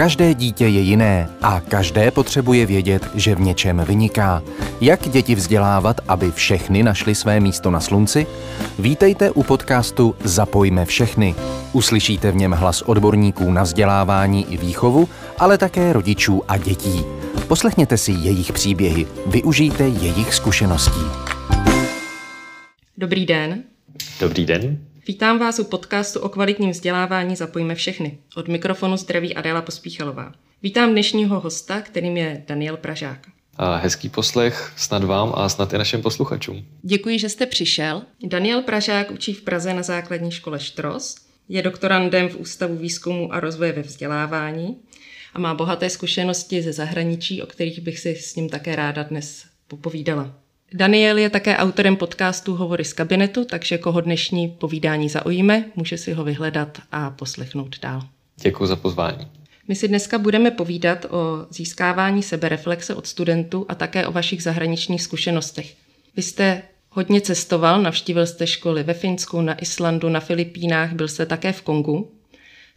Každé dítě je jiné a každé potřebuje vědět, že v něčem vyniká. Jak děti vzdělávat, aby všechny našly své místo na slunci? Vítejte u podcastu Zapojme všechny. Uslyšíte v něm hlas odborníků na vzdělávání i výchovu, ale také rodičů a dětí. Poslechněte si jejich příběhy, využijte jejich zkušeností. Dobrý den. Dobrý den. Vítám vás u podcastu o kvalitním vzdělávání Zapojíme všechny. Od mikrofonu zdraví Adéla Pospíchalová. Vítám dnešního hosta, kterým je Daniel Pražák. A hezký poslech snad vám a snad i našim posluchačům. Děkuji, že jste přišel. Daniel Pražák učí v Praze na základní škole Štros, je doktorandem v Ústavu výzkumu a rozvoje ve vzdělávání a má bohaté zkušenosti ze zahraničí, o kterých bych si s ním také ráda dnes popovídala. Daniel je také autorem podcastu Hovory z kabinetu, takže koho dnešní povídání zaujíme, může si ho vyhledat a poslechnout dál. Děkuji za pozvání. My si dneska budeme povídat o získávání sebereflexe od studentů a také o vašich zahraničních zkušenostech. Vy jste hodně cestoval, navštívil jste školy ve Finsku, na Islandu, na Filipínách, byl jste také v Kongu.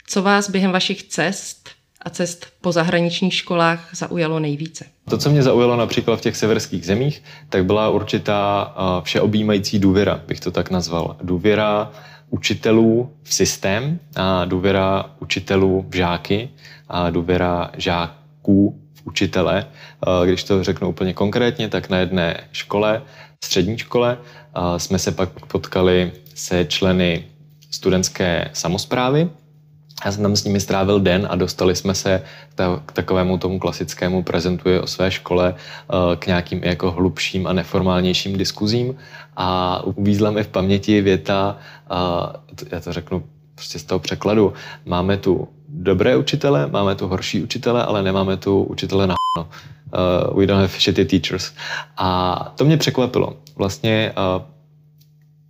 Co vás během vašich cest a cest po zahraničních školách zaujalo nejvíce? To, co mě zaujalo například v těch severských zemích, tak byla určitá všeobjímající důvěra, bych to tak nazval. Důvěra učitelů v systém a důvěra učitelů v žáky a důvěra žáků v učitele. Když to řeknu úplně konkrétně, tak na jedné škole, střední škole, jsme se pak potkali se členy studentské samozprávy, já jsem tam s nimi strávil den a dostali jsme se k takovému tomu klasickému prezentuje o své škole eh, k nějakým jako hlubším a neformálnějším diskuzím a uvízla mi v paměti věta, já to řeknu prostě z toho překladu, máme tu dobré učitele, máme tu horší učitele, ale nemáme tu učitele na no. Uh, we don't have shitty teachers. A to mě překvapilo. Vlastně uh,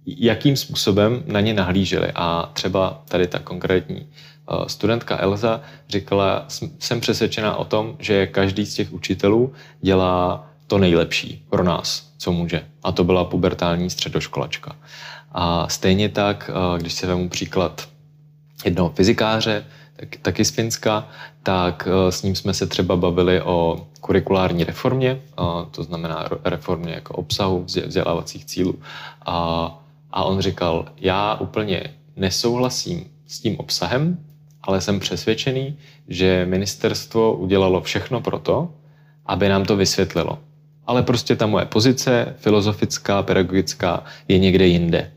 jakým způsobem na ně nahlíželi. A třeba tady ta konkrétní Eh, studentka Elza říkala, jsem přesvědčená o tom, že každý z těch učitelů dělá to nejlepší pro nás, co může. A to byla pubertální středoškolačka. A stejně tak, eh, když se vemu příklad jednoho fyzikáře, tak, taky z Finska, tak eh, s ním jsme se třeba bavili o kurikulární reformě, to znamená reformě jako obsahu vzdělávacích cílů. A, a on říkal, já úplně nesouhlasím s tím obsahem, ale jsem přesvědčený, že ministerstvo udělalo všechno pro to, aby nám to vysvětlilo. Ale prostě ta moje pozice, filozofická, pedagogická, je někde jinde.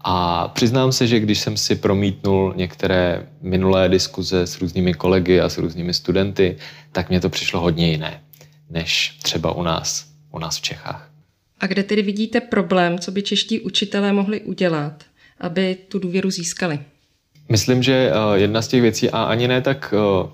A přiznám se, že když jsem si promítnul některé minulé diskuze s různými kolegy a s různými studenty, tak mě to přišlo hodně jiné, než třeba u nás, u nás v Čechách. A kde tedy vidíte problém, co by čeští učitelé mohli udělat, aby tu důvěru získali? Myslím, že eh, jedna z těch věcí, a ani ne tak eh,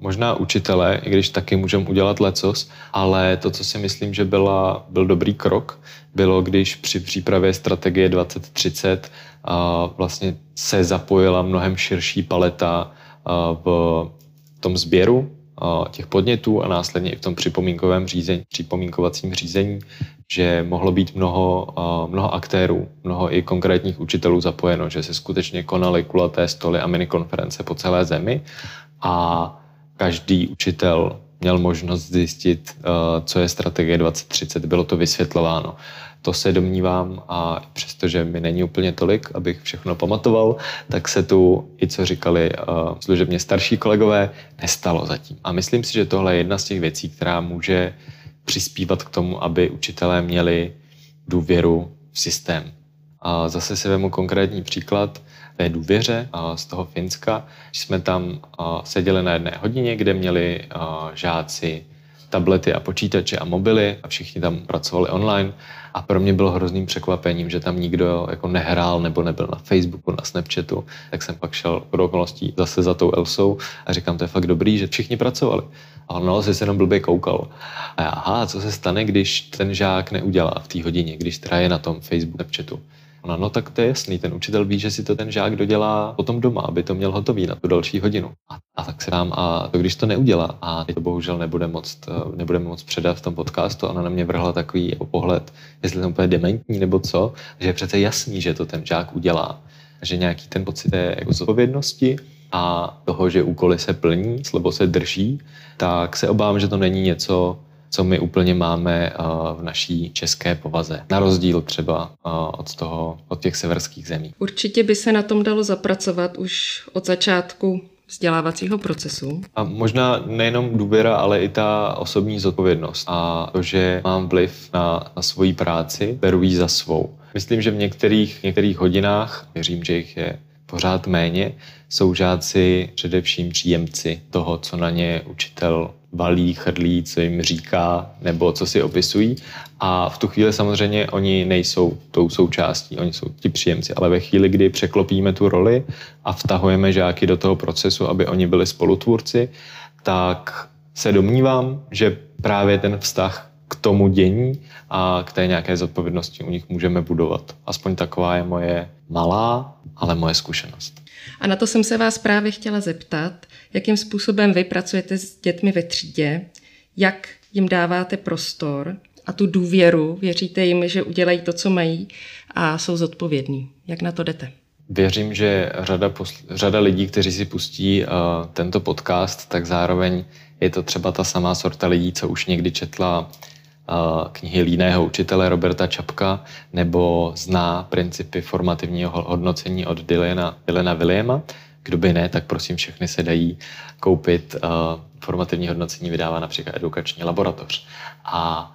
možná učitelé, i když taky můžeme udělat lecos, ale to, co si myslím, že byla, byl dobrý krok, bylo, když při přípravě strategie 2030 a eh, vlastně se zapojila mnohem širší paleta v tom sběru těch podnětů a následně i v tom připomínkovém řízení, připomínkovacím řízení, že mohlo být mnoho, mnoho aktérů, mnoho i konkrétních učitelů zapojeno, že se skutečně konaly kulaté stoly a minikonference po celé zemi a každý učitel měl možnost zjistit, co je strategie 2030, bylo to vysvětlováno. To se domnívám a přestože mi není úplně tolik, abych všechno pamatoval, tak se tu i co říkali uh, služebně starší kolegové, nestalo zatím. A myslím si, že tohle je jedna z těch věcí, která může přispívat k tomu, aby učitelé měli důvěru v systém. A zase si vemu konkrétní příklad té důvěře z toho Finska. Jsme tam seděli na jedné hodině, kde měli žáci tablety a počítače a mobily a všichni tam pracovali online a pro mě bylo hrozným překvapením, že tam nikdo jako nehrál nebo nebyl na Facebooku, na Snapchatu, tak jsem pak šel pro okolností zase za tou Elsou a říkám, to je fakt dobrý, že všichni pracovali. A on no, se jenom blbě koukal. A já, aha, co se stane, když ten žák neudělá v té hodině, když teda je na tom Facebooku, Snapchatu. Ona, no tak to je jasný, ten učitel ví, že si to ten žák dodělá potom doma, aby to měl hotový na tu další hodinu. A, a tak se vám, a to když to neudělá, a teď to bohužel nebude moc, eh, nebudeme moc předat v tom podcastu, ona na mě vrhla takový jako pohled, jestli to úplně dementní nebo co, že je přece jasný, že to ten žák udělá. Že nějaký ten pocit je jako zodpovědnosti a toho, že úkoly se plní, slovo se drží, tak se obávám, že to není něco, co my úplně máme eh, v naší české povaze. Na rozdíl třeba eh, od, toho, od těch severských zemí. Určitě by se na tom dalo zapracovat už od začátku vzdělávacího procesu. A možná nejenom důvěra, ale i ta osobní zodpovědnost a to, že mám vliv na, na svoji práci, beru ji za svou. Myslím, že v některých, některých hodinách, věřím, že jich je pořád méně, jsou žáci především příjemci toho, co na ně učitel valí, chrlí, co jim říká nebo co si opisují. A v tu chvíli samozřejmě oni nejsou tou součástí, oni jsou ti příjemci, ale ve chvíli, kdy překlopíme tu roli a vtahujeme žáky do toho procesu, aby oni byli spolutvůrci, tak se domnívám, že právě ten vztah k tomu dění a k té nějaké zodpovědnosti u nich můžeme budovat. Aspoň taková je moje malá, ale moje zkušenost. A na to jsem se vás právě chtěla zeptat, jakým způsobem vy pracujete s dětmi ve třídě, jak jim dáváte prostor a tu důvěru, věříte jim, že udělají to, co mají a jsou zodpovědní. Jak na to jdete? Věřím, že řada, posl- řada lidí, kteří si pustí uh, tento podcast, tak zároveň je to třeba ta samá sorta lidí, co už někdy četla knihy líného učitele Roberta Čapka nebo zná principy formativního hodnocení od Dylana, Dylana Williama. Kdo by ne, tak prosím všechny se dají koupit. Formativní hodnocení vydává například edukační laboratoř. A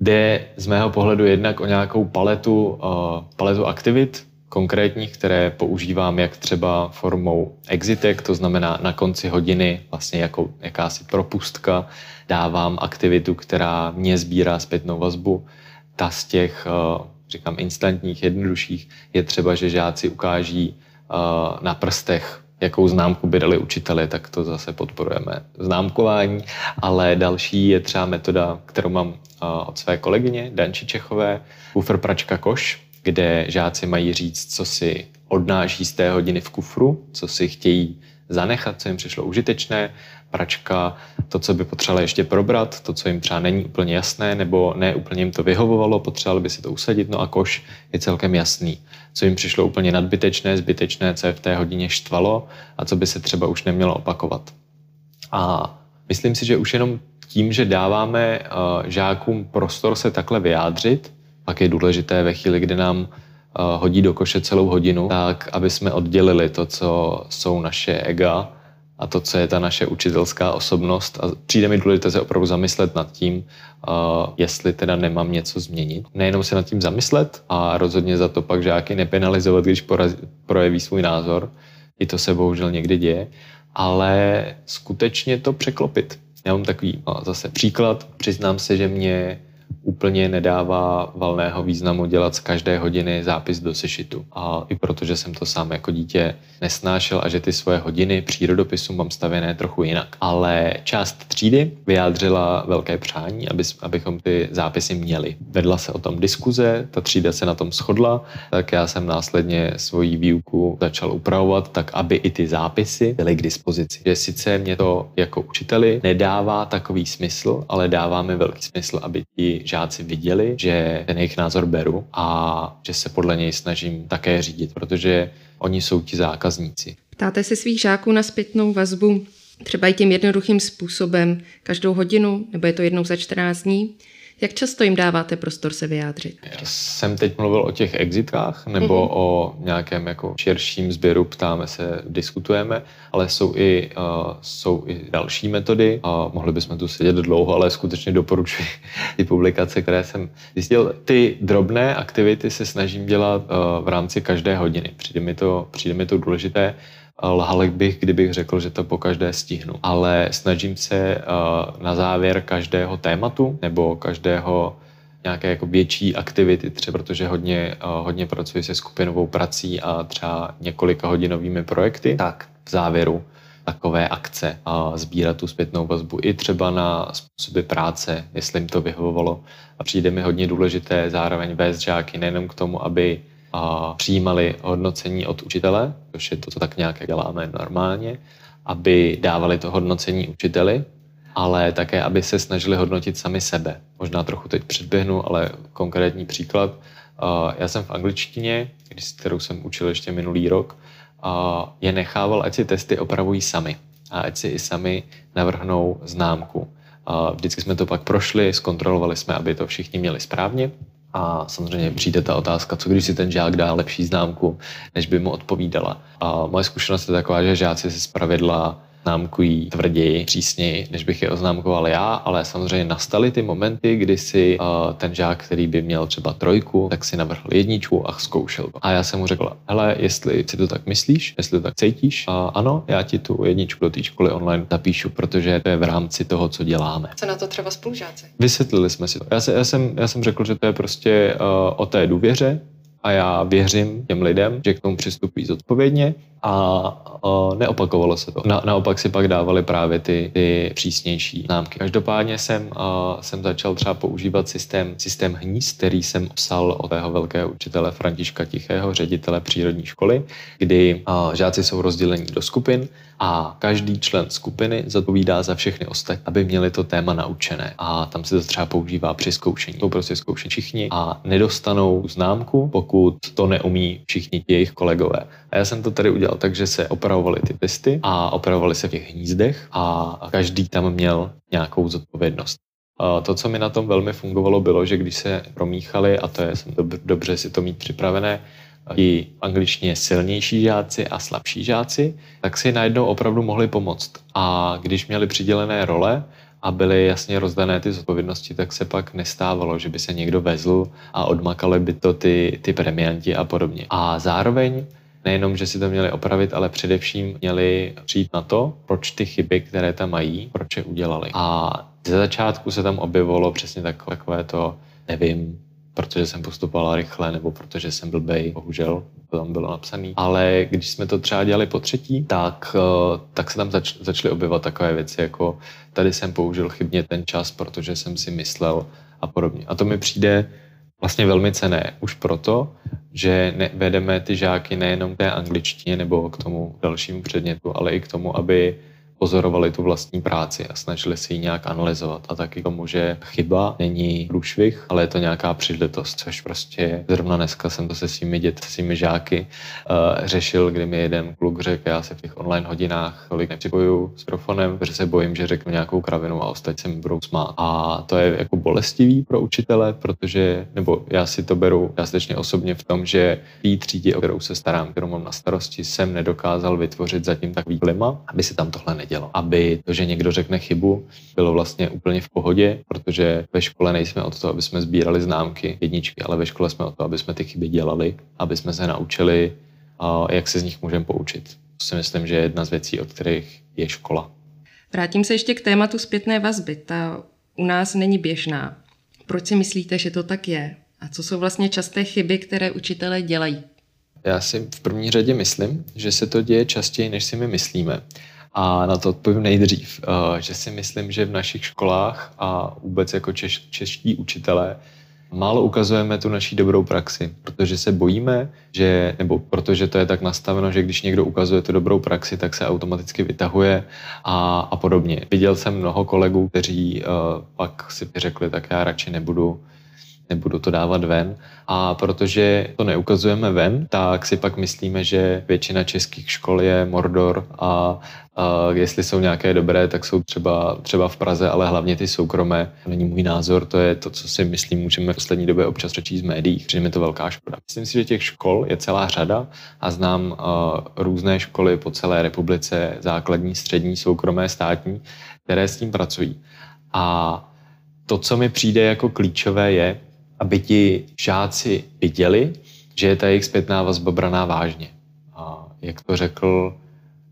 jde z mého pohledu jednak o nějakou paletu, paletu aktivit, konkrétních, které používám jak třeba formou exitek, to znamená na konci hodiny vlastně jako jakási propustka, dávám aktivitu, která mě sbírá zpětnou vazbu. Ta z těch, eh, říkám, instantních, jednodušších je třeba, že žáci ukáží eh, na prstech jakou známku by dali učiteli, tak to zase podporujeme známkování, ale další je třeba metoda, kterou mám eh, od své kolegyně Danči Čechové, Buffer Pračka Koš, kde žáci mají říct, co si odnáší z té hodiny v kufru, co si chtějí zanechat, co jim přišlo užitečné, pračka, to, co by potřebovali ještě probrat, to, co jim třeba není úplně jasné, nebo ne úplně jim to vyhovovalo, potřebovali by si to usadit, no a koš je celkem jasný. Co jim přišlo úplně nadbytečné, zbytečné, co je v té hodině štvalo a co by se třeba už nemělo opakovat. A myslím si, že už jenom tím, že dáváme uh, žákům prostor se takhle vyjádřit, pak je důležité ve chvíli, kdy nám uh, hodí do koše celou hodinu, tak aby jsme oddělili to, co jsou naše ega a to, co je ta naše učitelská osobnost. A přijde mi důležité se opravdu zamyslet nad tím, uh, jestli teda nemám něco změnit. Nejenom se nad tím zamyslet a rozhodně za to pak žáky nepenalizovat, když projeví svůj názor. I to se bohužel někdy děje. Ale skutečně to překlopit. Já mám takový no, zase příklad. Přiznám se, že mě úplně nedává valného významu dělat z každé hodiny zápis do sešitu. A i protože jsem to sám jako dítě nesnášel a že ty svoje hodiny přírodopisu mám stavěné trochu jinak. Ale část třídy vyjádřila velké přání, aby, abychom ty zápisy měli. Vedla se o tom diskuze, ta třída se na tom shodla, tak já jsem následně svoji výuku začal upravovat tak, aby i ty zápisy byly k dispozici. Že sice mě to jako učiteli nedává takový smysl, ale dává mi velký smysl, aby ti žáci viděli, že ten jejich názor beru a že se podle něj snažím také řídit, protože oni jsou ti zákazníci. Ptáte se svých žáků na zpětnou vazbu třeba i tím jednoduchým způsobem každou hodinu, nebo je to jednou za 14 dní? Jak často jim dáváte prostor se vyjádřit? Já jsem teď mluvil o těch exitkách nebo mm-hmm. o nějakém jako širším sběru, ptáme se, diskutujeme, ale jsou i, uh, jsou i další metody a mohli bychom tu sedět dlouho, ale skutečně doporučuji ty publikace, které jsem zjistil. Ty drobné aktivity se snažím dělat uh, v rámci každé hodiny. Přijde mi to, přijde mi to důležité Lhal bych, kdybych řekl, že to po každé stihnu. Ale snažím se eh, na závěr každého tématu nebo každého nějaké jako větší aktivity, třeba protože hodně, eh, hodně pracuji se skupinovou prací a třeba několika hodinovými projekty, tak v závěru takové akce a sbírat tu zpětnou vazbu i třeba na způsoby práce, jestli jim to vyhovovalo. A přijde mi hodně důležité zároveň vést žáky nejenom k tomu, aby a přijímali hodnocení od učitele, což je to, co tak nějak děláme normálně, aby dávali to hodnocení učiteli, ale také, aby se snažili hodnotit sami sebe. Možná trochu teď předběhnu, ale konkrétní příklad. Já jsem v angličtině, kterou jsem učil ještě minulý rok, je nechával, ať si testy opravují sami a ať si i sami navrhnou známku. Vždycky jsme to pak prošli, zkontrolovali jsme, aby to všichni měli správně. A samozřejmě přijde ta otázka, co když si ten žák dá lepší známku, než by mu odpovídala. A moje zkušenost je taková, že žáci si zpravidla známkují tvrději, přísněji, než bych je oznámkoval já, ale samozřejmě nastaly ty momenty, kdy si uh, ten žák, který by měl třeba trojku, tak si navrhl jedničku a zkoušel to. A já jsem mu řekl, hele, jestli si to tak myslíš, jestli to tak cítíš, uh, ano, já ti tu jedničku do té školy online zapíšu, protože to je v rámci toho, co děláme. Co na to třeba spolužáci? Vysvětlili jsme si to. Já, se, já, jsem, já jsem řekl, že to je prostě uh, o té důvěře, a já věřím těm lidem, že k tomu přistupují zodpovědně a, a neopakovalo se to. Na, naopak si pak dávali právě ty, ty přísnější známky. Každopádně jsem, a, jsem začal třeba používat systém, systém hnízd, který jsem psal od tého velkého učitele Františka Tichého, ředitele přírodní školy, kdy a, žáci jsou rozděleni do skupin a každý člen skupiny zodpovídá za všechny ostatní, aby měli to téma naučené. A tam se to třeba používá při zkoušení. To prostě zkoušení všichni a nedostanou známku, pokud to neumí všichni jejich kolegové. A já jsem to tady udělal tak, že se opravovaly ty testy a opravovaly se v těch hnízdech a každý tam měl nějakou zodpovědnost. To, co mi na tom velmi fungovalo, bylo, že když se promíchali, a to je dobře si to mít připravené, i angličtině silnější žáci a slabší žáci, tak si najednou opravdu mohli pomoct. A když měli přidělené role a byly jasně rozdané ty zodpovědnosti, tak se pak nestávalo, že by se někdo vezl a odmakali by to ty, ty premianti a podobně. A zároveň nejenom, že si to měli opravit, ale především měli přijít na to, proč ty chyby, které tam mají, proč je udělali. A ze začátku se tam objevilo přesně takové, takové to, nevím, protože jsem postupoval rychle nebo protože jsem blbej, bohužel to tam bylo napsané. Ale když jsme to třeba dělali po třetí, tak, eh, tak se tam zač, začaly objevovat takové věci, jako tady jsem použil chybně ten čas, protože jsem si myslel a podobně. A to mi přijde vlastně velmi cené už proto, že ne, vedeme ty žáky nejenom k té angličtině nebo k tomu dalšímu předmětu, ale i k tomu, aby pozorovali tu vlastní práci a snažili si ji nějak analyzovat. A taky tomu, že chyba není průšvih, ale je to nějaká příležitost, což prostě zrovna dneska jsem to se svými děti, se svými žáky uh, řešil, kdy mi jeden kluk řekl, já se v těch online hodinách tolik nepřipoju s mikrofonem, protože se bojím, že řeknu nějakou kravinu a ostatní se mi budou smát. A to je jako bolestivý pro učitele, protože, nebo já si to beru částečně osobně v tom, že té třídě, o kterou se starám, kterou mám na starosti, jsem nedokázal vytvořit zatím takový klima, aby se tam tohle nedělo. Aby to, že někdo řekne chybu, bylo vlastně úplně v pohodě, protože ve škole nejsme od toho, aby jsme sbírali známky, jedničky, ale ve škole jsme od toho, aby jsme ty chyby dělali, aby jsme se naučili, jak se z nich můžeme poučit. To si myslím, že je jedna z věcí, od kterých je škola. Vrátím se ještě k tématu zpětné vazby. Ta u nás není běžná. Proč si myslíte, že to tak je? A co jsou vlastně časté chyby, které učitelé dělají? Já si v první řadě myslím, že se to děje častěji, než si my myslíme. A na to odpovím nejdřív, eh, že si myslím, že v našich školách a vůbec jako češ, čeští učitelé málo ukazujeme tu naší dobrou praxi, protože se bojíme, že, nebo protože to je tak nastaveno, že když někdo ukazuje tu dobrou praxi, tak se automaticky vytahuje a, a podobně. Viděl jsem mnoho kolegů, kteří uh, pak si řekli, tak já radši nebudu nebudu to dávat ven. A protože to neukazujeme ven, tak si pak myslíme, že většina českých škol je Mordor a, a jestli jsou nějaké dobré, tak jsou třeba, třeba v Praze, ale hlavně ty soukromé. Není můj názor, to je to, co si myslím, můžeme v poslední době občas řečit z médií, že je to velká škoda. Myslím si, že těch škol je celá řada a znám uh, různé školy po celé republice, základní, střední, soukromé, státní, které s tím pracují. A to, co mi přijde jako klíčové, je, aby ti žáci viděli, že je ta jejich zpětná vazba braná vážně. A jak to řekl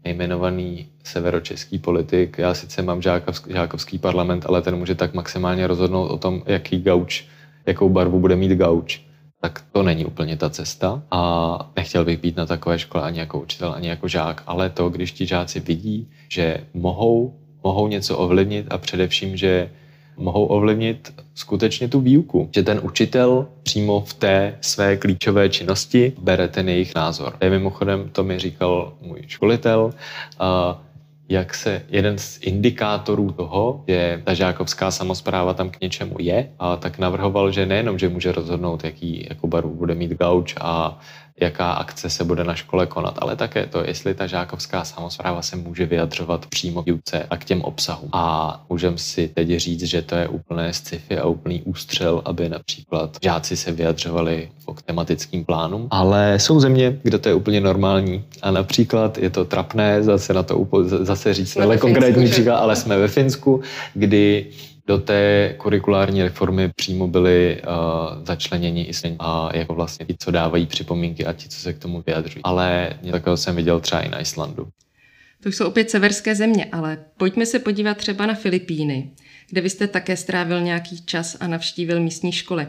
nejmenovaný severočeský politik, já sice mám žákovský, žákovský parlament, ale ten může tak maximálně rozhodnout o tom, jaký gauč, jakou barvu bude mít gauč, tak to není úplně ta cesta. A nechtěl bych být na takové škole ani jako učitel, ani jako žák, ale to, když ti žáci vidí, že mohou, mohou něco ovlivnit a především, že mohou ovlivnit skutečně tu výuku. Že ten učitel přímo v té své klíčové činnosti bere ten jejich názor. je mimochodem, to mi říkal můj školitel, jak se jeden z indikátorů toho, že ta žákovská samozpráva tam k něčemu je, a tak navrhoval, že nejenom, že může rozhodnout, jaký, jakou barvu bude mít gauč a jaká akce se bude na škole konat, ale také to, jestli ta žákovská samozpráva se může vyjadřovat přímo k výuce a k těm obsahům. A můžeme si teď říct, že to je úplné sci-fi a úplný ústřel, aby například žáci se vyjadřovali k tematickým plánům, ale jsou země, kde to je úplně normální a například je to trapné, zase na to zase říct, ale konkrétní příklad, ale jsme ve Finsku, kdy do té kurikulární reformy přímo byli uh, začleněni i sněň a jako vlastně ti, co dávají připomínky a ti, co se k tomu vyjadřují. Ale něco takového jsem viděl třeba i na Islandu. To jsou opět severské země, ale pojďme se podívat třeba na Filipíny, kde vy jste také strávil nějaký čas a navštívil místní školy.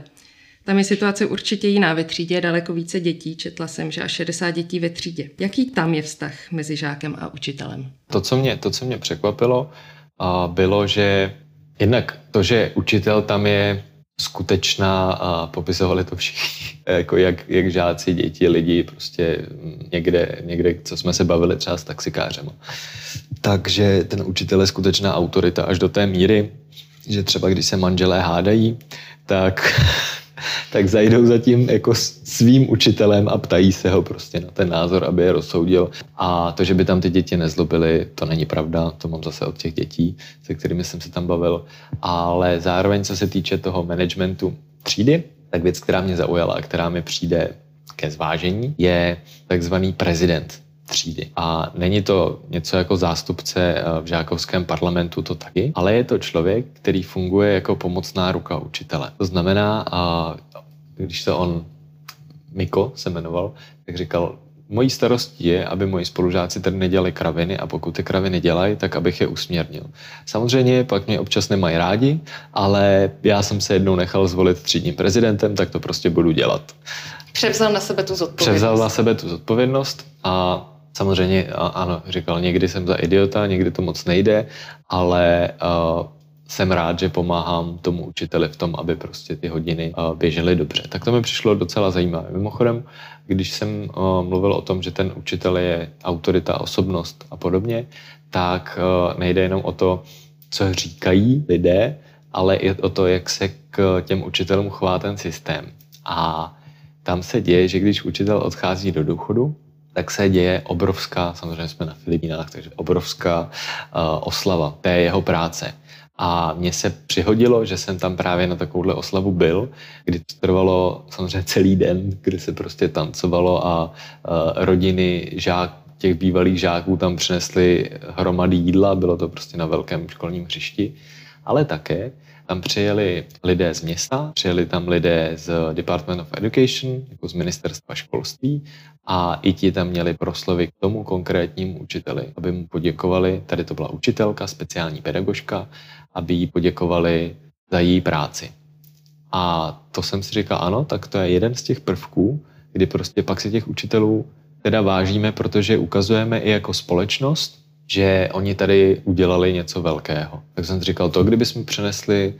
Tam je situace určitě jiná. Ve třídě je daleko více dětí. Četla jsem, že až 60 dětí ve třídě. Jaký tam je vztah mezi žákem a učitelem? To, co mě, to, co mě překvapilo, bylo, že Jednak to, že učitel tam je skutečná a popisovali to všichni, jako jak, jak žáci, děti, lidi, prostě někde, někde, co jsme se bavili třeba s taxikářem. Takže ten učitel je skutečná autorita až do té míry, že třeba když se manželé hádají, tak tak zajdou za tím jako svým učitelem a ptají se ho prostě na ten názor, aby je rozsoudil. A to, že by tam ty děti nezlobily, to není pravda, to mám zase od těch dětí, se kterými jsem se tam bavil. Ale zároveň, co se týče toho managementu třídy, tak věc, která mě zaujala a která mi přijde ke zvážení, je takzvaný prezident třídy. A není to něco jako zástupce eh, v žákovském parlamentu, to taky, ale je to člověk, který funguje jako pomocná ruka učitele. To znamená, a když se on Miko se jmenoval, tak říkal, mojí starostí je, aby moji spolužáci tady nedělali kraviny a pokud ty kraviny dělají, tak abych je usměrnil. Samozřejmě pak mě občas nemají rádi, ale já jsem se jednou nechal zvolit třídním prezidentem, tak to prostě budu dělat. Převzal na sebe tu zodpovědnost. Převzal na sebe tu zodpovědnost a Samozřejmě, ano, říkal, někdy jsem za idiota, někdy to moc nejde, ale uh, jsem rád, že pomáhám tomu učiteli v tom, aby prostě ty hodiny uh, běžely dobře. Tak to mi přišlo docela zajímavé. Mimochodem, když jsem uh, mluvil o tom, že ten učitel je autorita, osobnost a podobně, tak uh, nejde jenom o to, co říkají lidé, ale i o to, jak se k těm učitelům chová ten systém. A tam se děje, že když učitel odchází do důchodu, tak se děje obrovská, samozřejmě jsme na Filipínách, takže obrovská uh, oslava té jeho práce. A mně se přihodilo, že jsem tam právě na takovouhle oslavu byl, kdy to trvalo samozřejmě celý den, kdy se prostě tancovalo a uh, rodiny žák, těch bývalých žáků tam přinesly hromady jídla, bylo to prostě na velkém školním hřišti, ale také tam přijeli lidé z města, přijeli tam lidé z Department of Education, jako z ministerstva školství a i ti tam měli proslovy k tomu konkrétnímu učiteli, aby mu poděkovali, tady to byla učitelka, speciální pedagožka, aby jí poděkovali za její práci. A to jsem si říkal, ano, tak to je jeden z těch prvků, kdy prostě pak si těch učitelů teda vážíme, protože ukazujeme i jako společnost, že oni tady udělali něco velkého. Tak jsem si říkal, to kdybychom přenesli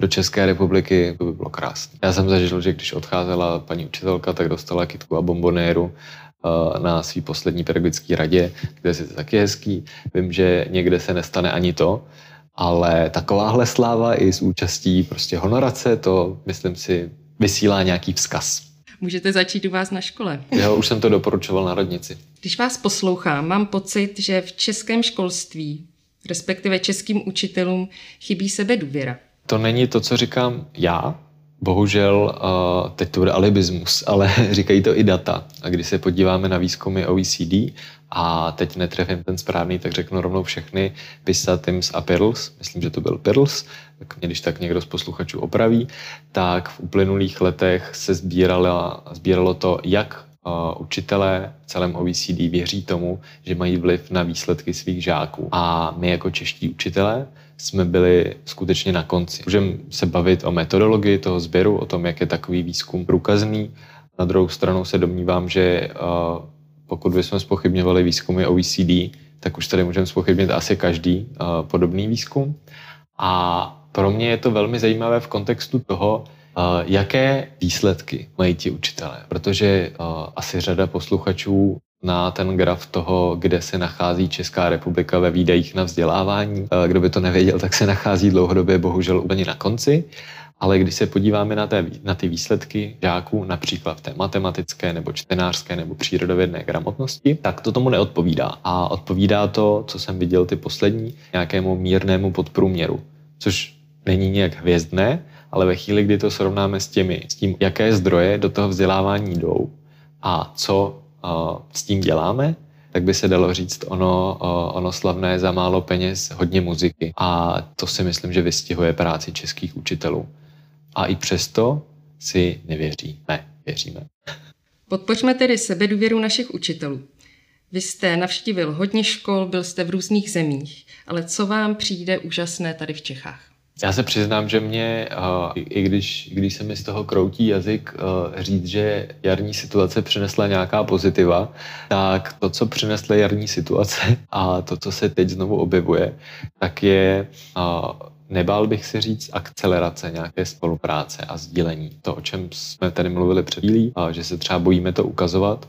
do České republiky, to by bylo krásné. Já jsem zažil, že když odcházela paní učitelka, tak dostala kitku a bombonéru eh, na svý poslední pedagogické radě, kde je taky hezký. Vím, že někde se nestane ani to, ale takováhle sláva i s účastí prostě honorace, to myslím si vysílá nějaký vzkaz. Můžete začít u vás na škole. Jo, už jsem to doporučoval na radnici. Když vás poslouchám, mám pocit, že v českém školství, respektive českým učitelům, chybí sebe důvěra. To není to, co říkám já, Bohužel uh, teď to bude alibismus, ale říkají to i data. A když se podíváme na výzkumy OECD, a teď netrefím ten správný, tak řeknu rovnou všechny, PISA, TIMS a PIRLS, myslím, že to byl PIRLS, tak mě když tak někdo z posluchačů opraví, tak v uplynulých letech se sbíralo, sbíralo to, jak učitelé v celém OECD věří tomu, že mají vliv na výsledky svých žáků. A my jako čeští učitelé jsme byli skutečně na konci. Můžeme se bavit o metodologii toho sběru, o tom, jak je takový výzkum průkazný. Na druhou stranu se domnívám, že uh, pokud bychom spochybňovali výzkumy OECD, tak už tady můžeme spochybnit asi každý uh, podobný výzkum. A pro mě je to velmi zajímavé v kontextu toho, jaké výsledky mají ti učitelé. Protože asi řada posluchačů na ten graf toho, kde se nachází Česká republika ve výdajích na vzdělávání. Kdo by to nevěděl, tak se nachází dlouhodobě bohužel úplně na konci. Ale když se podíváme na, té, na ty výsledky žáků, například v té matematické nebo čtenářské nebo přírodovědné gramotnosti, tak to tomu neodpovídá. A odpovídá to, co jsem viděl ty poslední, nějakému mírnému podprůměru, což není nějak hvězdné, ale ve chvíli, kdy to srovnáme s těmi, s tím, jaké zdroje do toho vzdělávání jdou a co uh, s tím děláme, tak by se dalo říct ono, uh, ono slavné za málo peněz, hodně muziky. A to si myslím, že vystihuje práci českých učitelů. A i přesto si nevěříme, věříme. Podpořme tedy sebedůvěru našich učitelů. Vy jste navštívil hodně škol, byl jste v různých zemích, ale co vám přijde úžasné tady v Čechách? Já se přiznám, že mě, i když, když se mi z toho kroutí jazyk říct, že jarní situace přinesla nějaká pozitiva, tak to, co přinesla jarní situace a to, co se teď znovu objevuje, tak je nebál bych si říct akcelerace nějaké spolupráce a sdílení. To, o čem jsme tady mluvili před chvílí, že se třeba bojíme to ukazovat,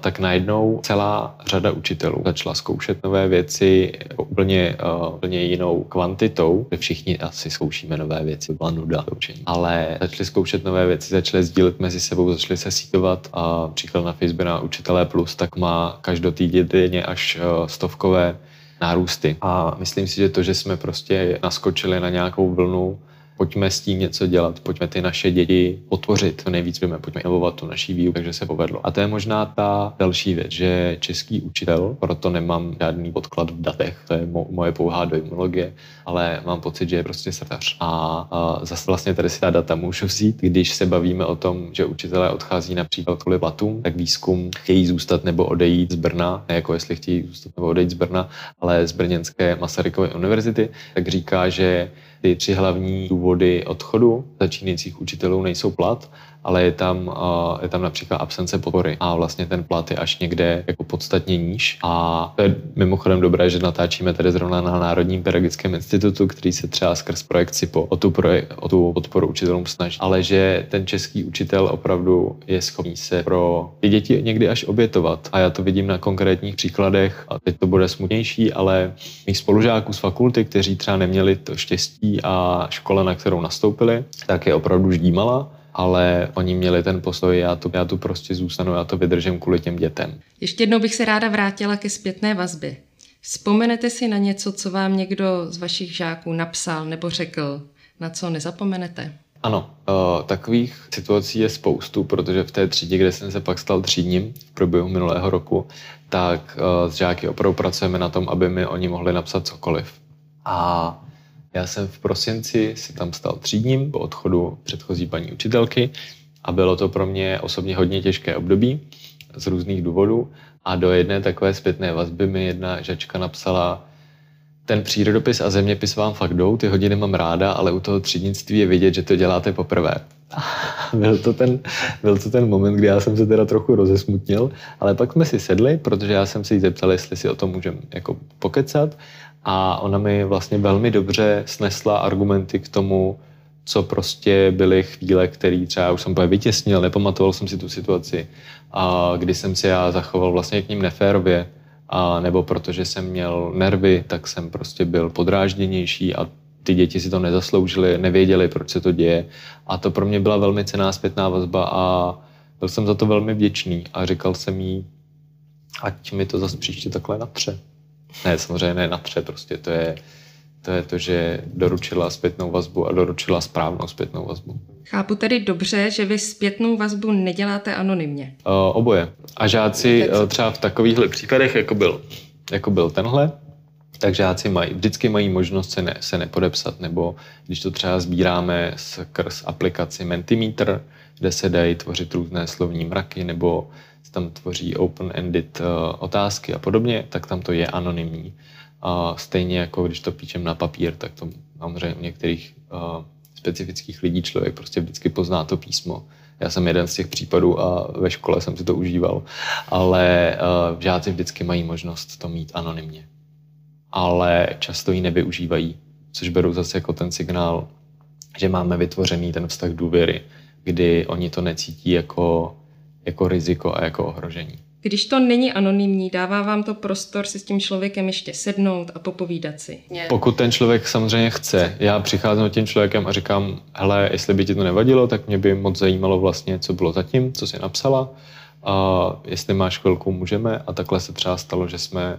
tak najednou celá řada učitelů začala zkoušet nové věci úplně, úplně jinou kvantitou, že všichni asi zkoušíme nové věci, byla nuda učení. Ale začali zkoušet nové věci, začali sdílet mezi sebou, začali se sítovat a příklad na Facebook na Učitelé Plus, tak má každotýdenně až stovkové nárůsty. A myslím si, že to, že jsme prostě naskočili na nějakou vlnu pojďme s tím něco dělat, pojďme ty naše děti podpořit, to nejvíc víme, pojďme inovovat tu naší výuku, takže se povedlo. A to je možná ta další věc, že český učitel, proto nemám žádný podklad v datech, to je mo- moje pouhá dojmologie, ale mám pocit, že je prostě srdcař. A, a zase vlastně tady si ta data můžu vzít, když se bavíme o tom, že učitelé odchází například kvůli platům, tak výzkum chtějí zůstat nebo odejít z Brna, ne jako jestli chtějí zůstat nebo odejít z Brna, ale z Brněnské Masarykovy univerzity, tak říká, že ty tři hlavní důvody odchodu začínajících učitelů nejsou plat, ale je tam, je tam například absence podpory a vlastně ten plat je až někde jako podstatně níž. A to je mimochodem dobré, že natáčíme tady zrovna na Národním pedagogickém institutu, který se třeba skrz projekt SIPO o tu, projek- o tu podporu učitelům snaží. Ale že ten český učitel opravdu je schopný se pro ty děti někdy až obětovat. A já to vidím na konkrétních příkladech a teď to bude smutnější, ale mých spolužáků z fakulty, kteří třeba neměli to štěstí a škola, na kterou nastoupili, tak je opravdu ždímala ale oni měli ten postoj, já tu, já tu prostě zůstanu, já to vydržím kvůli těm dětem. Ještě jednou bych se ráda vrátila ke zpětné vazbě. Vzpomenete si na něco, co vám někdo z vašich žáků napsal nebo řekl, na co nezapomenete? Ano, uh, takových situací je spoustu, protože v té třídě, kde jsem se pak stal třídním v průběhu minulého roku, tak uh, s žáky opravdu pracujeme na tom, aby mi oni mohli napsat cokoliv. A já jsem v prosinci si tam stal třídním po odchodu předchozí paní učitelky a bylo to pro mě osobně hodně těžké období z různých důvodů a do jedné takové zpětné vazby mi jedna žačka napsala, ten přírodopis a zeměpis vám fakt jdou, ty hodiny mám ráda, ale u toho třídnictví je vidět, že to děláte poprvé. byl, to ten, byl to ten moment, kdy já jsem se teda trochu rozesmutnil, ale pak jsme si sedli, protože já jsem si jí zeptal, jestli si o tom můžeme jako pokecat a ona mi vlastně velmi dobře snesla argumenty k tomu, co prostě byly chvíle, které třeba už jsem úplně vytěsnil, nepamatoval jsem si tu situaci, a kdy jsem si já zachoval vlastně k ním neférově, a nebo protože jsem měl nervy, tak jsem prostě byl podrážděnější a ty děti si to nezasloužily, nevěděli, proč se to děje. A to pro mě byla velmi cená zpětná vazba a byl jsem za to velmi vděčný a říkal jsem jí, ať mi to zase příště takhle natře. Ne, samozřejmě ne natře, prostě to je, to je to, že doručila zpětnou vazbu a doručila správnou zpětnou vazbu. Chápu tedy dobře, že vy zpětnou vazbu neděláte anonymně. Uh, oboje. A žáci uh, třeba v takovýchhle případech, jako byl, jako byl tenhle, tak žáci mají, vždycky mají možnost se, ne, se nepodepsat, nebo když to třeba sbíráme skrz aplikaci Mentimeter, kde se dají tvořit různé slovní mraky, nebo tam tvoří open-ended uh, otázky a podobně, tak tam to je anonymní. A stejně jako když to píčem na papír, tak to samozřejmě u některých uh, specifických lidí člověk prostě vždycky pozná to písmo. Já jsem jeden z těch případů a ve škole jsem si to užíval, ale uh, žáci vždycky mají možnost to mít anonymně. Ale často ji nevyužívají, což beru zase jako ten signál, že máme vytvořený ten vztah důvěry, kdy oni to necítí jako, jako riziko a jako ohrožení. Když to není anonymní, dává vám to prostor si s tím člověkem ještě sednout a popovídat si. Pokud ten člověk samozřejmě chce. Já přicházím tím člověkem a říkám, hele, jestli by ti to nevadilo, tak mě by moc zajímalo vlastně, co bylo zatím, co jsi napsala. A jestli máš chvilku, můžeme. A takhle se třeba stalo, že jsme,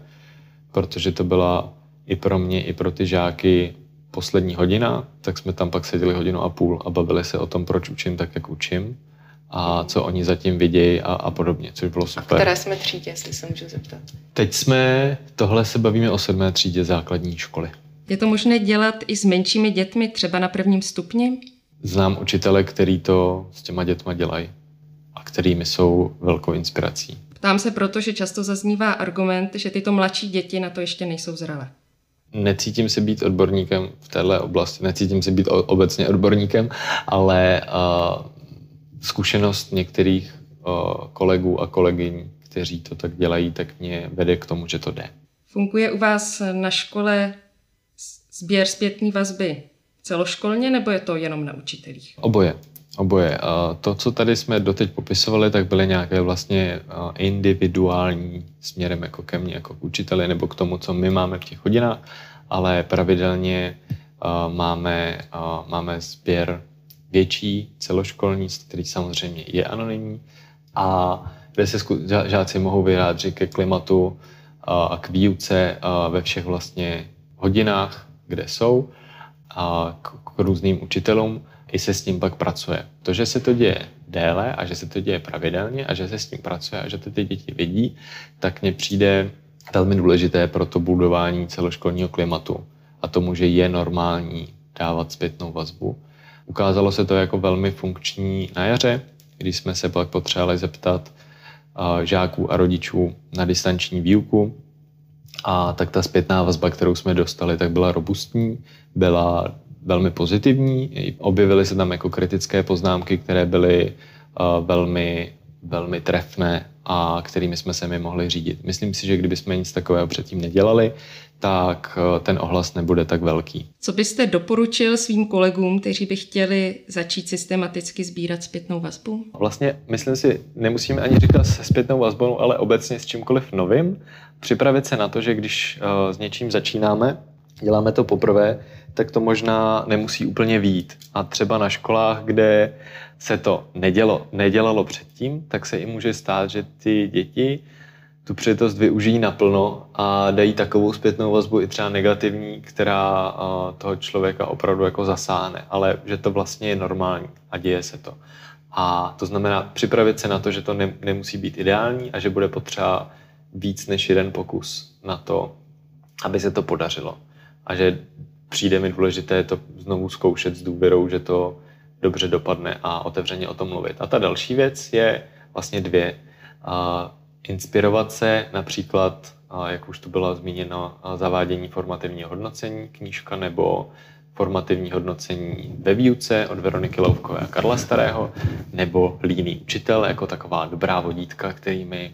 protože to byla i pro mě, i pro ty žáky poslední hodina, tak jsme tam pak seděli hodinu a půl a bavili se o tom, proč učím tak, jak učím a co oni zatím vidějí a, a podobně, což bylo super. A které jsme třídě, jestli se můžu zeptat? Teď jsme, tohle se bavíme o sedmé třídě základní školy. Je to možné dělat i s menšími dětmi, třeba na prvním stupni? Znám učitele, který to s těma dětma dělají a kterými jsou velkou inspirací. Ptám se proto, že často zaznívá argument, že tyto mladší děti na to ještě nejsou zralé. Necítím se být odborníkem v této oblasti, necítím se být obecně odborníkem, ale uh, zkušenost některých uh, kolegů a kolegyň, kteří to tak dělají, tak mě vede k tomu, že to jde. Funguje u vás na škole sběr zpětní vazby celoškolně, nebo je to jenom na učitelích? Oboje. Oboje. To, co tady jsme doteď popisovali, tak byly nějaké vlastně individuální směrem jako ke mně, jako k učiteli, nebo k tomu, co my máme v těch hodinách, ale pravidelně máme, máme sběr větší, celoškolní, který samozřejmě je anonymní a kde se žáci mohou vyjádřit ke klimatu a k výuce ve všech vlastně hodinách, kde jsou, a k různým učitelům i se s tím pak pracuje. To, že se to děje déle a že se to děje pravidelně a že se s tím pracuje a že to ty děti vidí, tak mně přijde velmi důležité pro to budování celoškolního klimatu a tomu, že je normální dávat zpětnou vazbu. Ukázalo se to jako velmi funkční na jaře, když jsme se pak potřebovali zeptat žáků a rodičů na distanční výuku. A tak ta zpětná vazba, kterou jsme dostali, tak byla robustní, byla velmi pozitivní. Objevily se tam jako kritické poznámky, které byly uh, velmi, velmi trefné a kterými jsme se my mohli řídit. Myslím si, že kdybychom nic takového předtím nedělali, tak uh, ten ohlas nebude tak velký. Co byste doporučil svým kolegům, kteří by chtěli začít systematicky sbírat zpětnou vazbu? Vlastně, myslím si, nemusíme ani říkat se zpětnou vazbou, ale obecně s čímkoliv novým. Připravit se na to, že když uh, s něčím začínáme, děláme to poprvé, tak to možná nemusí úplně vít. A třeba na školách, kde se to nedělo, nedělalo předtím, tak se i může stát, že ty děti tu přijetost využijí naplno a dají takovou zpětnou vazbu i třeba negativní, která toho člověka opravdu jako zasáhne, ale že to vlastně je normální a děje se to. A to znamená připravit se na to, že to ne, nemusí být ideální a že bude potřeba víc než jeden pokus na to, aby se to podařilo. A že přijde mi důležité to znovu zkoušet s důvěrou, že to dobře dopadne a otevřeně o tom mluvit. A ta další věc je vlastně dvě. Inspirovat se například, jak už tu bylo zmíněno, zavádění formativního hodnocení, knížka nebo formativní hodnocení ve výuce od Veroniky Louvkové a Karla Starého, nebo líný učitel jako taková dobrá vodítka, kterými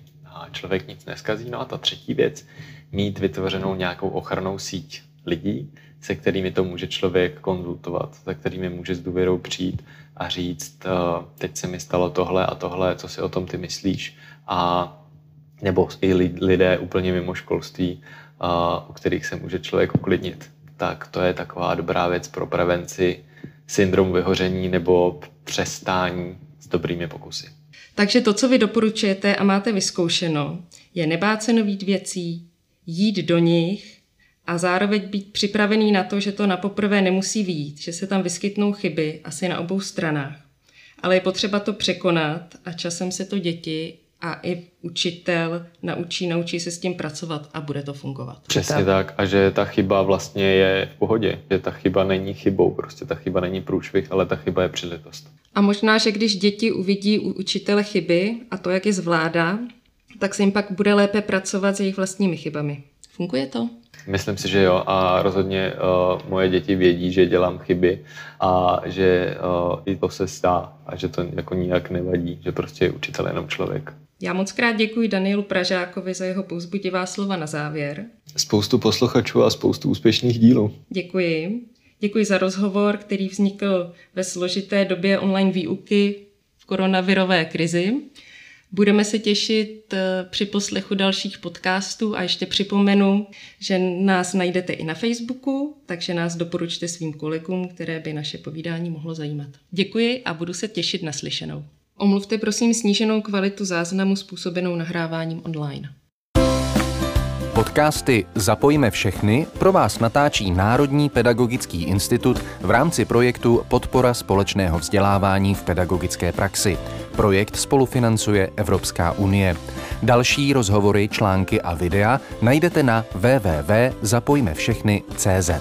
člověk nic neskazí. No a ta třetí věc, mít vytvořenou nějakou ochranou síť lidí, se kterými to může člověk konzultovat, se kterými může s důvěrou přijít a říct, teď se mi stalo tohle a tohle, co si o tom ty myslíš. A nebo i lidé úplně mimo školství, u kterých se může člověk uklidnit. Tak to je taková dobrá věc pro prevenci syndromu vyhoření nebo přestání s dobrými pokusy. Takže to, co vy doporučujete a máte vyzkoušeno, je nebát se nových věcí, jít do nich a zároveň být připravený na to, že to na poprvé nemusí výjít, že se tam vyskytnou chyby asi na obou stranách. Ale je potřeba to překonat a časem se to děti a i učitel naučí, naučí se s tím pracovat a bude to fungovat. Přesně tak. A že ta chyba vlastně je v pohodě. Že ta chyba není chybou. Prostě ta chyba není průšvih, ale ta chyba je příležitost. A možná, že když děti uvidí u učitele chyby a to, jak je zvládá, tak se jim pak bude lépe pracovat s jejich vlastními chybami. Funguje to? Myslím si, že jo a rozhodně uh, moje děti vědí, že dělám chyby a že uh, i to se stá a že to jako nijak nevadí, že prostě je učitel jenom člověk. Já moc krát děkuji Danielu Pražákovi za jeho pouzbudivá slova na závěr. Spoustu posluchačů a spoustu úspěšných dílů. Děkuji. Děkuji za rozhovor, který vznikl ve složité době online výuky v koronavirové krizi. Budeme se těšit eh, při poslechu dalších podcastů a ještě připomenu, že nás najdete i na Facebooku, takže nás doporučte svým kolegům, které by naše povídání mohlo zajímat. Děkuji a budu se těšit na slyšenou. Omluvte prosím sníženou kvalitu záznamu způsobenou nahráváním online. Podcasty Zapojíme všechny pro vás natáčí Národní pedagogický institut v rámci projektu Podpora společného vzdělávání v pedagogické praxi. Projekt spolufinancuje Evropská unie. Další rozhovory, články a videa najdete na www.zapojmevšechny.cz.